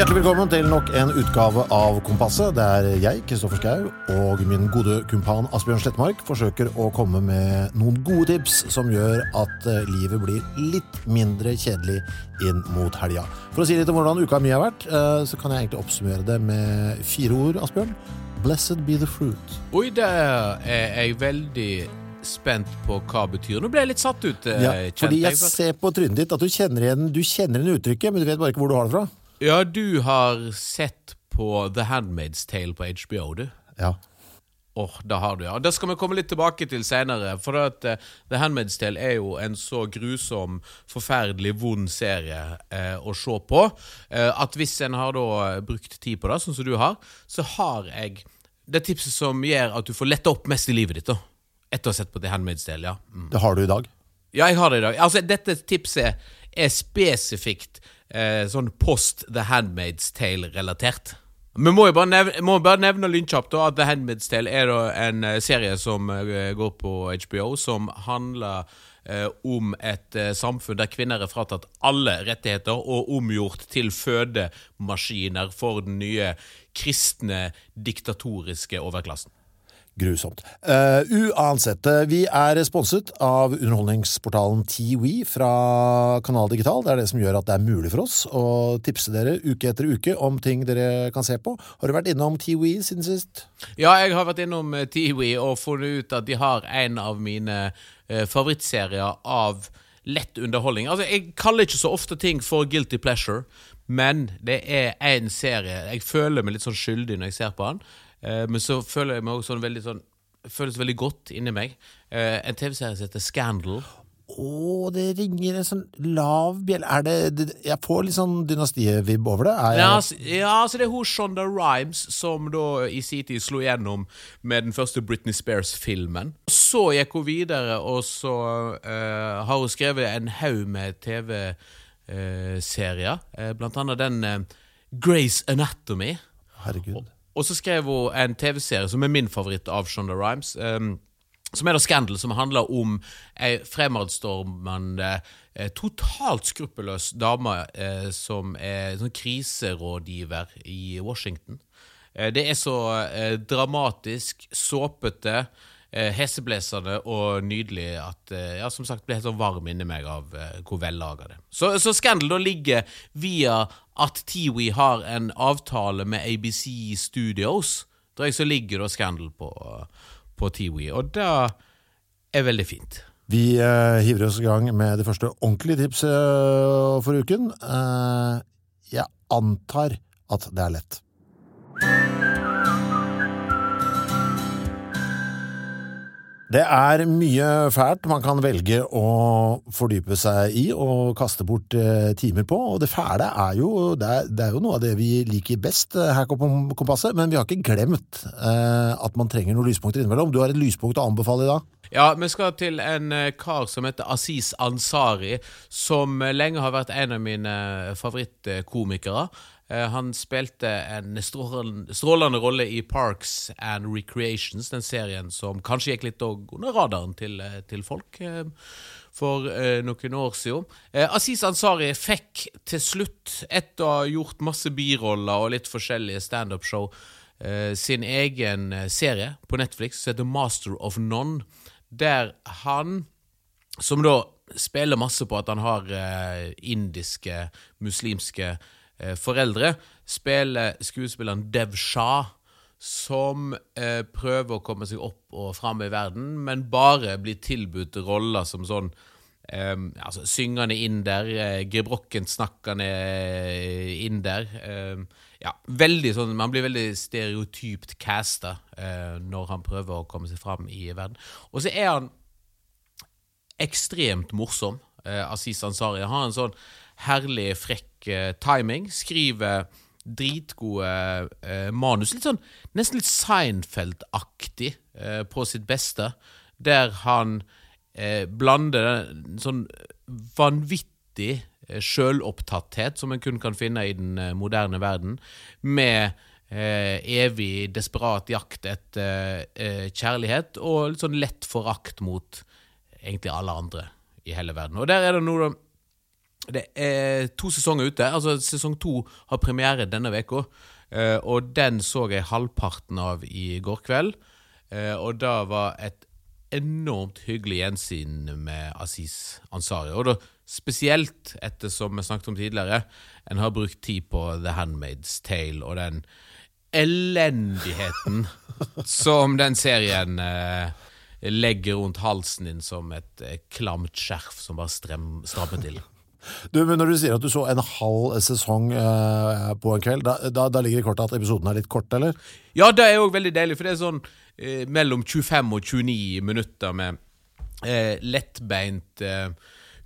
Hjertelig velkommen til nok en utgave av Kompasset, der jeg, Kristoffer Schau, og min gode kumpan Asbjørn Slettmark forsøker å komme med noen gode tips som gjør at eh, livet blir litt mindre kjedelig inn mot helga. For å si litt om hvordan uka mi har vært, eh, så kan jeg egentlig oppsummere det med fire ord, Asbjørn. Blessed be the fruit. Oi, der er jeg veldig spent på hva det betyr. Nå ble jeg litt satt ut. eh, Ja, fordi jeg jeg. ser på trynet ditt at du kjenner igjen, du kjenner igjen uttrykket, men du vet bare ikke hvor du har det fra. Ja, du har sett på The Handmaid's Tale på HBO, du. Ja. Åh, da har du, ja. Det skal vi komme litt tilbake til senere. For at uh, The Handmaid's Tale er jo en så grusom, forferdelig vond serie uh, å se på, uh, at hvis en har da brukt tid på det, sånn som du har, så har jeg det tipset som gjør at du får lette opp mest i livet ditt, da. Etter å ha sett på The Handmaid's Tale, ja. Mm. Det har du i dag. Ja, jeg har det i dag. Altså, dette tipset er spesifikt eh, sånn post The Handmaid's Tale-relatert. Vi må jo bare nevne, må bare nevne lynkjapt at The Handmaid's Tale er en eh, serie som eh, går på HBO, som handler eh, om et eh, samfunn der kvinner er fratatt alle rettigheter og omgjort til fødemaskiner for den nye kristne, diktatoriske overklassen. Grusomt. Uh, uansett, eh, vi er sponset av underholdningsportalen TWE fra Kanal Digital. Det er det som gjør at det er mulig for oss å tipse dere uke etter uke om ting dere kan se på. Har du vært innom TWE siden sist? Ja, jeg har vært innom eh, Tiwi og funnet ut at de har en av mine uh, favorittserier av lett underholdning. Altså, Jeg kaller ikke så ofte ting for guilty pleasure, men det er en serie Jeg føler meg litt sånn skyldig når jeg ser på den, men så føler jeg meg også sånn veldig sånn Føles veldig godt inni meg. Eh, en TV-serie som heter Scandal. Å, det ringer en sånn lav bjelle Er det, Jeg får litt sånn dynastivibb over det. Jeg, Ja, altså, ja, altså det er hun Shonda Rhimes som da i sin tid slo gjennom med den første Britney Spears-filmen. Så gikk hun videre, og så uh, har hun skrevet en haug med TV-serier. Uh, blant annet den uh, Grace Anatomy. Herregud. Og så skrev hun en TV-serie som er min favoritt av Shonda Rhimes. Um, som er da Scandal, som handler om ei fremadstormende, eh, totalt skruppelløs dame eh, som er sånn kriserådgiver i Washington. Eh, det er så eh, dramatisk, såpete, eh, heseblesende og nydelig at eh, ja, som sagt ble helt sånn varm inni meg av eh, hvor vellaga det. Så, så Scandal da ligger via at Tiwi har en avtale med ABC Studios. Der så ligger da Scandal på, på Tiwi, og det er veldig fint. Vi eh, hiver oss i gang med det første ordentlige tipset eh, for uken. Eh, jeg antar at det er lett. Det er mye fælt man kan velge å fordype seg i og kaste bort eh, timer på, og det fæle er jo, det er, det er jo noe av det vi liker best eh, her på Kompasset, men vi har ikke glemt eh, at man trenger noen lyspunkter innimellom. Du har et lyspunkt å anbefale i dag? Ja, vi skal til en eh, kar som heter Aziz Ansari, som lenge har vært en av mine favorittkomikere. Eh, Han spilte en strålende, rolle i Parks and Recreations, den serien som kanskje gikk litt under radaren til, eh, til folk eh, for noen år siden. Aziz Ansari fikk til slutt, etter å ha gjort masse biroller og litt forskjellige standup-show, sin egen serie på Netflix som heter Master of None, der han som da spiller masse på at han har indiske, muslimske foreldre, spiller skuespilleren Dev Shah, som eh, prøver å komme seg opp og fram i verden, men bare blir tilbudt roller som sånn eh, altså, syngende inder, eh, gebrokkent snakkende eh, inder. Eh, ja, veldig sånn, Man blir veldig stereotypt casta eh, når han prøver å komme seg fram i verden. Og så er han ekstremt morsom. Eh, Aziz Ansari Han har en sånn herlig, frekk eh, timing. Skriver dritgode eh, manus. Litt sånn, Nesten litt Seinfeld-aktig eh, på sitt beste. Der han blander en sånn vanvittig sjølopptatthet, som en kun kan finne i den moderne verden, med evig desperat jakt etter kjærlighet, og litt sånn lett forakt mot egentlig alle andre i hele verden. Og der er det noe Det er to sesonger ute. Altså Sesong to har premiere denne uka. Eh, og den så jeg halvparten av i går kveld. Eh, og da var et enormt hyggelig gjensyn med Aziz Ansari. Og da spesielt etter, som vi snakket om tidligere, en har brukt tid på The Handmaid's Tale og den elendigheten som den serien eh, legger rundt halsen din som et eh, klamt skjerf som bare strammer til. Du, men Når du sier at du så en halv sesong eh, på en kveld, da, da, da ligger det i kortet at episoden er litt kort, eller? Ja, det er òg veldig deilig, for det er sånn eh, mellom 25 og 29 minutter med eh, lettbeint eh,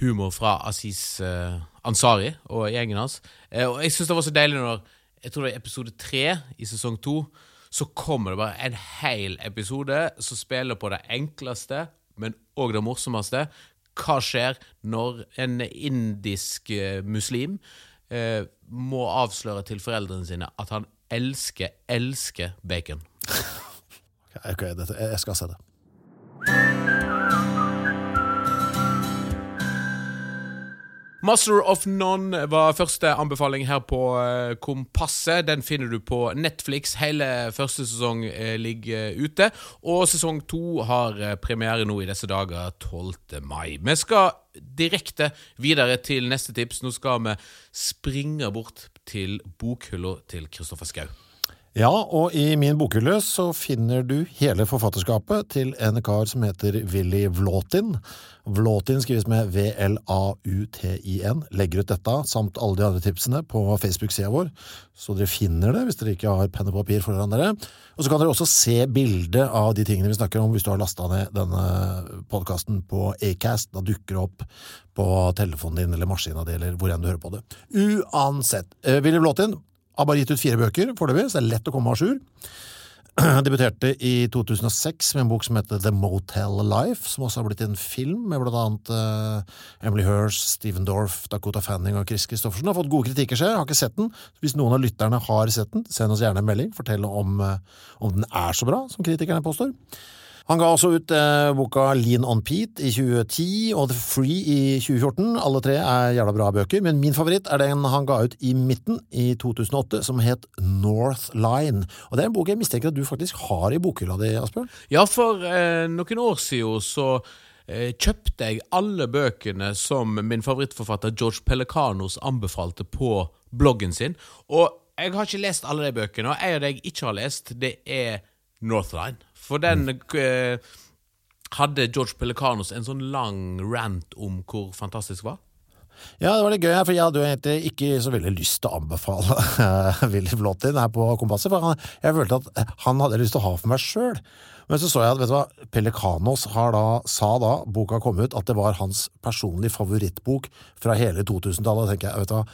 humor fra Aziz eh, Ansari og gjengen hans. Eh, og jeg syns det var så deilig når jeg tror det er episode tre i sesong to. Så kommer det bare en hel episode som spiller på det enkleste, men òg det morsomste. Hva skjer når en indisk eh, muslim eh, må avsløre til foreldrene sine at han elsker, elsker bacon? Ok, dette, jeg skal se det. Master of None var første anbefaling her på eh, Kompasset. Den finner du på Netflix. Hele første sesong eh, ligger ute. Og sesong to har eh, premiere nå i disse dager, 12. mai. Vi skal direkte videre til neste tips. Nå skal vi springe bort til bokhylla til Kristoffer Schou. Ja, og i min bokhylle så finner du hele forfatterskapet til en kar som heter Willy Vlåtin. Vlåtin skrives med V-L-A-U-T-I-N. Legger ut dette, samt alle de andre tipsene, på Facebook-sida vår, så dere finner det hvis dere ikke har penn og papir foran dere. Og så kan dere også se bildet av de tingene vi snakker om hvis du har lasta ned denne podkasten på Acast. Da dukker det opp på telefonen din eller maskina di eller hvor enn du hører på det. Uansett. Eh, Willy Vlåtin har bare gitt ut fire bøker foreløpig, så det er lett å komme à jour. Debuterte i 2006 med en bok som heter The Motel Life, som også har blitt en film med blant annet uh, Emily Hirsch, Stephen Dorff, Dakota Fanning og Chris Christoffersen. Har fått gode kritikker, jeg. Har ikke sett den. Hvis noen av lytterne har sett den, send oss gjerne en melding. Fortell om, uh, om den er så bra som kritikerne påstår. Han ga også ut eh, boka Lean on Pete i 2010 og The Free i 2014. Alle tre er jævla bra bøker, men min favoritt er den han ga ut i midten i 2008, som het North Line. Og Det er en bok jeg mistenker at du faktisk har i bokhylla di, Asbjørn? Ja, for eh, noen år siden så eh, kjøpte jeg alle bøkene som min favorittforfatter George Pelicanos anbefalte på bloggen sin. Og jeg har ikke lest alle de bøkene, og en av de jeg ikke har lest, det er Northline. For den eh, hadde George Pelicanos en sånn lang rant om hvor fantastisk det var. Ja, det var litt gøy, for jeg hadde jo egentlig ikke så veldig lyst til å anbefale uh, Willy Flåtin her på Kompasset, for han, jeg følte at han hadde lyst til å ha for meg sjøl. Men så så jeg at vet du hva, Pelikanos da, sa da boka kom ut, at det var hans personlige favorittbok fra hele 2000-tallet. Da tenker jeg, vet du hva,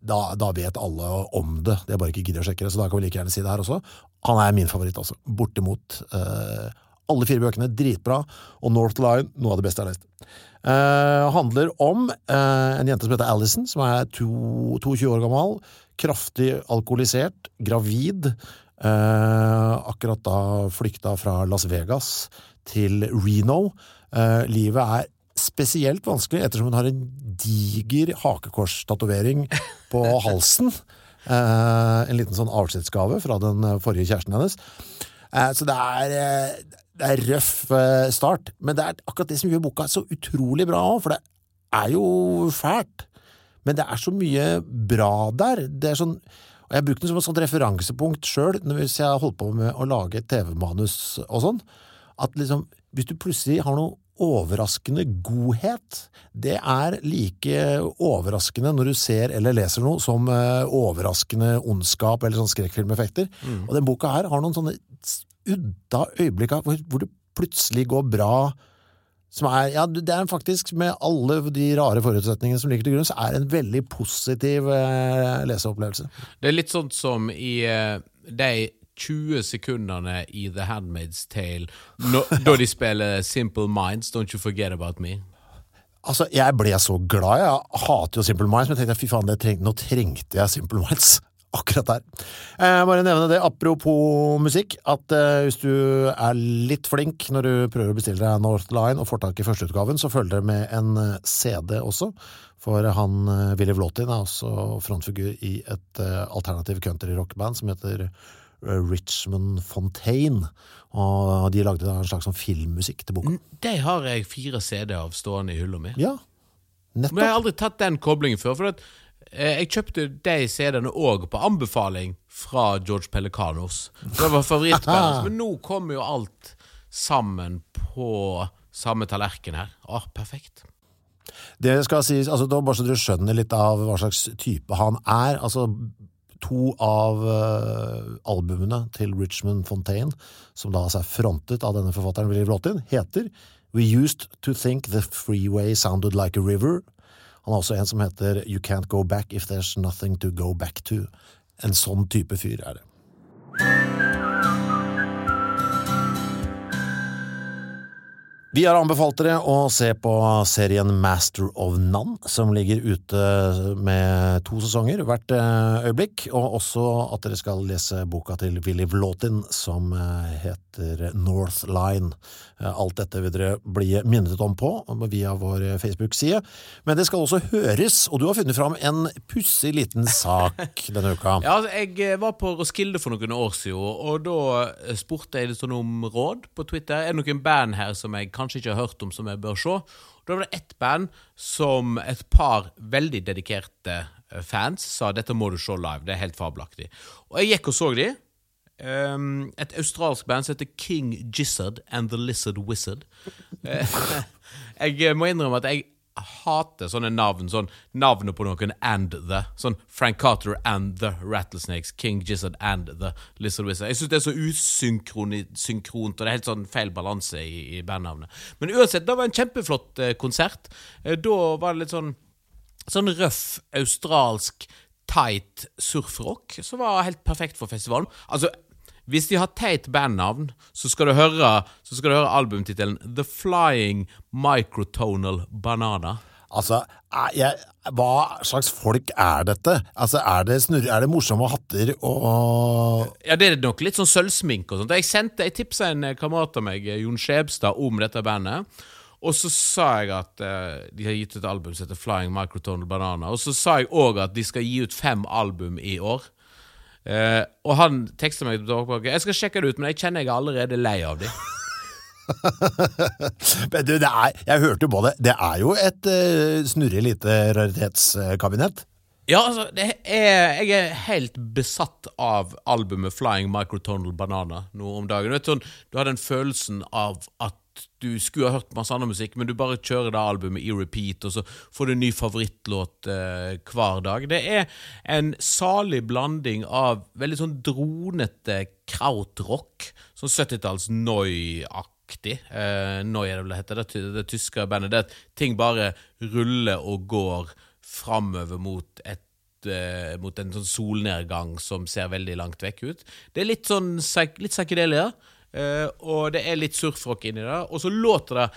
da, da, vet alle om det, det er bare ikke gidder å sjekke det, så da kan vi like gjerne si det her også. Han er min favoritt, altså. Bortimot. Eh, alle fire bøkene dritbra, og North Line noe av det beste jeg har lest. Uh, handler om uh, en jente som heter Alison, som er to, 22 år gammel. Kraftig alkoholisert, gravid. Uh, akkurat da flykta fra Las Vegas til Reno. livet er spesielt vanskelig ettersom hun har en diger hakekorstatovering på halsen. en liten sånn avskjedsgave fra den forrige kjæresten hennes. så det er det er røff eh, start, men det er akkurat det som gjør boka så utrolig bra òg, for det er jo fælt. Men det er så mye bra der. Det er sånn, og Jeg har brukt den som et sånt referansepunkt sjøl hvis jeg har holdt på med å lage TV-manus og sånn. At liksom, hvis du plutselig har noe overraskende godhet, det er like overraskende når du ser eller leser noe som eh, overraskende ondskap eller sånn skrekkfilmeffekter. Mm. Og den boka her har noen sånne udda øyeblikk hvor, hvor det plutselig går bra. Som er, ja, det er faktisk, med alle de rare forutsetningene som ligger til grunn, så er det en veldig positiv eh, leseopplevelse. Det er litt sånn som i eh, de 20 sekundene i The Handmaid's Tale, no, da de spiller Simple Minds, Don't You Forget About Me. Altså, Jeg ble så glad. Jeg hater jo Simple Minds, men jeg tenkte fy faen, treng, nå trengte jeg Simple Minds. Akkurat der. Eh, bare nevne det, apropos musikk, at eh, hvis du er litt flink når du prøver å bestille deg Northline og får tak i førsteutgaven, så følger det med en eh, CD også. For han eh, Willy Vlåtin er også frontfigur i et eh, alternativ countryrockband som heter eh, Richmond Fontaine. Og de lagde da en slags sånn filmmusikk til boka. De har jeg fire CD-er av stående i hylla mi. Ja, nettopp. Men jeg har aldri tatt den koblingen før. For at, jeg kjøpte de CD-ene òg på anbefaling fra George Pelicanos. Det var favorittbandet. Men nå kommer jo alt sammen på samme tallerken her. Å, perfekt. Det skal sies, altså da bare så dere skjønner litt av hva slags type han er. Altså, to av uh, albumene til Richmond Fontaine, som da altså er frontet av denne forfatteren Willy Vlotin, heter We Used to Think the Freeway Sounded Like a River. Han har også en som heter You Can't Go Back If There's Nothing to Go Back to. En sånn type fyr er det. Vi har anbefalt dere å se på serien Master of None, som ligger ute med to sesonger hvert eh, øyeblikk, og også at dere skal lese boka til Willy Vlåtin som eh, heter North Line. Eh, Alt dette vil dere bli minnet om på via vår Facebook-side, men det skal også høres, og du har funnet fram en pussig liten sak denne uka. Ja, altså, Jeg var på Roskilde for noen år siden, og da spurte jeg litt sånn om råd på Twitter. Er det noen band her som jeg kanskje ikke har hørt om, som jeg bør se? Da var det ett band som et par veldig dedikerte eh, fans sa dette må du se live, det er helt fabelaktig. Og jeg gikk og så de. Um, et australsk band som heter King Gizzard and The Lizard Wizard. Eh, jeg må innrømme at jeg hater sånne navn. Sånn navnet på noen and the. Sånn Frank Carter and The Rattlesnakes. King Gizzard and The Lizard Wizard. Jeg syns det er så usynkront, og det er helt sånn feil balanse i, i bandnavnet. Men uansett, det var en kjempeflott eh, konsert. Eh, da var det litt sånn Sånn røff australsk tight surfrock som var helt perfekt for festivalen. Altså, hvis de har teit bandnavn, så skal du høre Så høre albumtittelen The Flying Microtonal Banana. Altså, jeg, hva slags folk er dette? Altså, er det, snurre, er det morsomme hatter og Ja, det er nok litt sånn sølvsminke og sånt. Jeg sendte, jeg tipsa en kamerat av meg, Jon Skjebstad, om dette bandet. Og så sa jeg at eh, de har gitt ut et album som heter Flying Microtonal Banana. Og så sa jeg òg at de skal gi ut fem album i år. Eh, og han teksta meg tilbake Jeg skal sjekke det ut, men jeg kjenner jeg er allerede lei av dem. Men du, det er, jeg hørte jo på det. Det er jo et uh, snurrig lite raritetskabinett. Ja, altså, det er, jeg er helt besatt av albumet Flying Microtonal Banana nå om dagen. Du, vet, sånn, du har den følelsen av at du skulle ha hørt masse annen musikk, men du bare kjører det albumet i repeat, og så får du en ny favorittlåt eh, hver dag. Det er en salig blanding av veldig sånn dronete krautrock, sånn 70-talls Noi-aktig. Eh, Noi er det vel det heter, det, det tyske bandet. Det at ting bare ruller og går framover mot eh, mot en sånn solnedgang som ser veldig langt vekk ut. Det er litt sånn litt psykedelia, og det er litt surfrock inni det. Og så låter det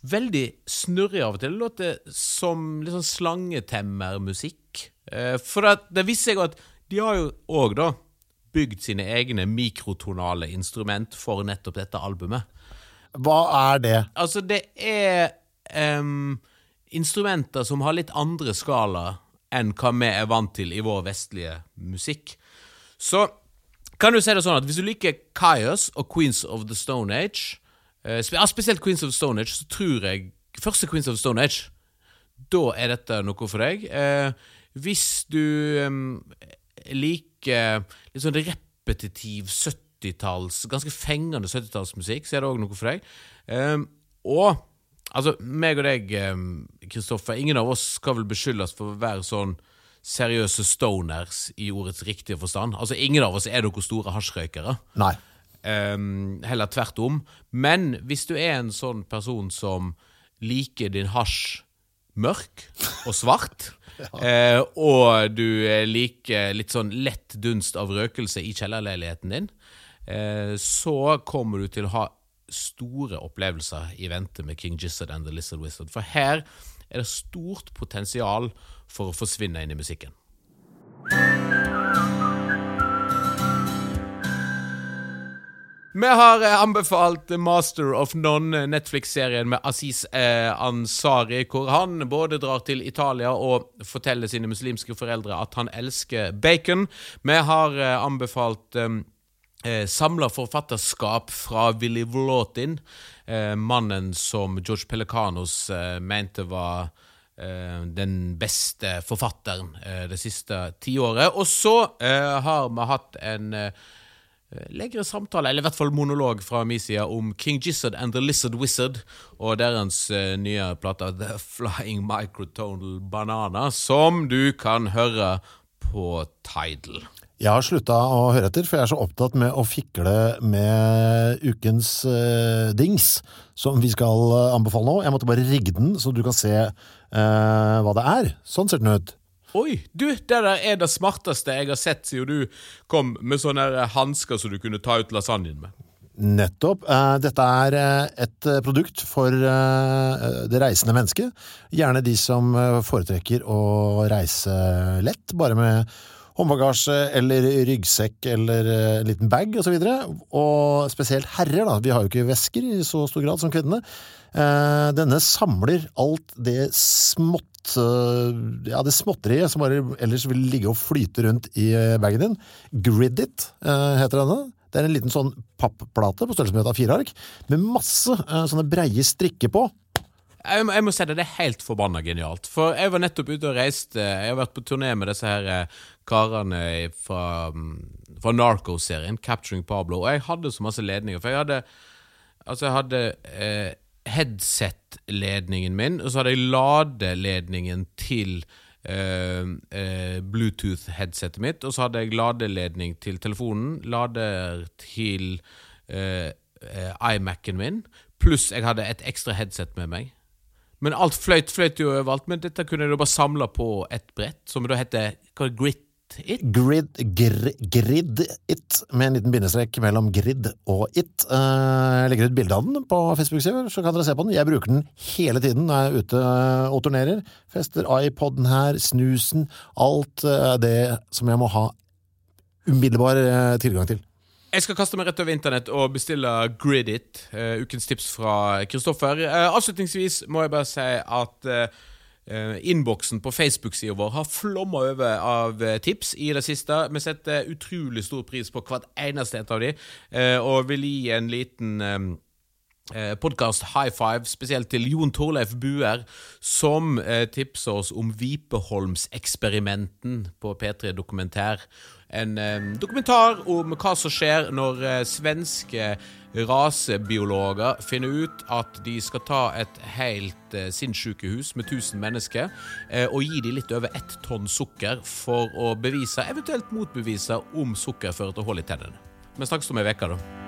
veldig snurrig av og til. Det låter som litt sånn slangetemmermusikk. Eh, for det, det viser seg at de har jo òg, da, bygd sine egne mikrotonale instrument for nettopp dette albumet. Hva er det? Altså, det er um, instrumenter som har litt andre skala enn hva vi er vant til i vår vestlige musikk. Så kan du si det sånn at hvis du liker Kyos og Queens of the Stone Age, eh, spesielt Queens of the Stone Age, så tror jeg Første Queens of the Stone Age, da er dette noe for deg. Eh, hvis du em, liker litt sånn repetitiv 70-talls, ganske fengende 70-tallsmusikk, så er det òg noe for deg. Em, og altså, meg og deg, Kristoffer, ingen av oss skal vel beskyldes for å være sånn seriøse stoners i ordets riktige forstand. Altså, ingen av oss er noen store hasjrøykere. Nei. Um, heller tvert om. Men hvis du er en sånn person som liker din hasj mørk og svart, eh, og du liker litt sånn lett dunst av røkelse i kjellerleiligheten din, uh, så kommer du til å ha store opplevelser i vente med King Gizzard and The Lizard Wizard. For her er det stort potensial for å forsvinne inn i musikken. Vi har eh, anbefalt Master of None, Netflix-serien med Aziz eh, Ansari, hvor han både drar til Italia og forteller sine muslimske foreldre at han elsker bacon. Vi har eh, anbefalt eh, samla forfatterskap fra Willy Volotin, mannen som George Pelicanos mente var den beste forfatteren det siste tiåret. Og så har vi hatt en Eh, lengre samtale, eller i hvert fall monolog fra min side, om King Gizzard and The Lizard Wizard og deres nye plate The Flying Microtonal Banana, som du kan høre på Tidal. Jeg har slutta å høre etter, for jeg er så opptatt med å fikle med ukens uh, dings, som vi skal anbefale nå. Jeg måtte bare rigge den, så du kan se uh, hva det er. Sånn ser den ut. Oi, du, det der er det smarteste jeg har sett siden du kom med sånne hansker som du kunne ta ut lasagnen med. Nettopp. Eh, dette er eh, et eh, produkt for det reisende mennesket. Gjerne de som foretrekker å reise lett, bare med håndbagasje eller ryggsekk eller en liten bag osv. Og, så og spesielt herrer, da. Vi har jo ikke vesker i så stor grad som kvinnene. Denne samler alt det smått Eh, ja, det småtteriet som bare ellers vil ligge og flyte rundt i eh, bagen din. Gridit eh, heter denne. Det er en liten sånn papplate på størrelse med et A4-ark, med masse sånne breie strikker på. Jeg må, jeg må, si det, det er helt forbanna genialt. For jeg var nettopp ute og reiste Jeg har vært på turné med disse her karene fra, mm, fra Narco-serien, Capturing Pablo, og jeg hadde så masse ledninger. For jeg hadde Altså, hadde eh, headset-ledningen min, og så hadde jeg ladeledningen til eh, uh, Bluetooth-headsetet mitt, og så hadde jeg ladeledning til telefonen, lader til uh, iMac-en min, pluss jeg hadde et ekstra headset med meg. Men alt fløyt, fløyt jo overalt, men dette kunne du bare samle på et brett, som da heter Grit It? Grid, gr, grid It, med en liten bindestrek mellom Grid og It. Eh, jeg legger ut bilde av den på Facebook-sida, så kan dere se på den. Jeg bruker den hele tiden når jeg er ute eh, og turnerer. Fester iPoden her, snusen, alt eh, det som jeg må ha umiddelbar tilgang til. Jeg skal kaste meg rett over internett og bestille Gridit, uh, ukens tips fra Kristoffer. Uh, avslutningsvis må jeg bare si at uh, Innboksen på Facebook-sida vår har flomma over av tips i det siste. Vi setter utrolig stor pris på hvert eneste et av de, og vil gi en liten um, podkast high five, spesielt til Jon Torleif Buer, som tipser oss om Vipeholmseksperimenten på P3 Dokumentær. En dokumentar om hva som skjer når svenske rasebiologer finner ut at de skal ta et helt eh, sinnssykehus med 1000 mennesker eh, og gi dem litt over ett tonn sukker for å bevise, eventuelt motbevise, om sukker fører til hull i tennene. Vi snakkes om ei uke, da.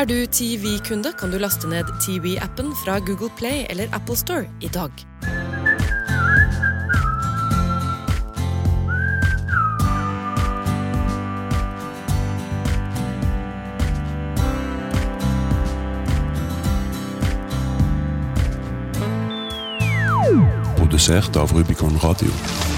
Er du TV-kunde, kan du laste ned TV-appen fra Google Play eller Apple Store i dag. produsert av Rubicon Radio.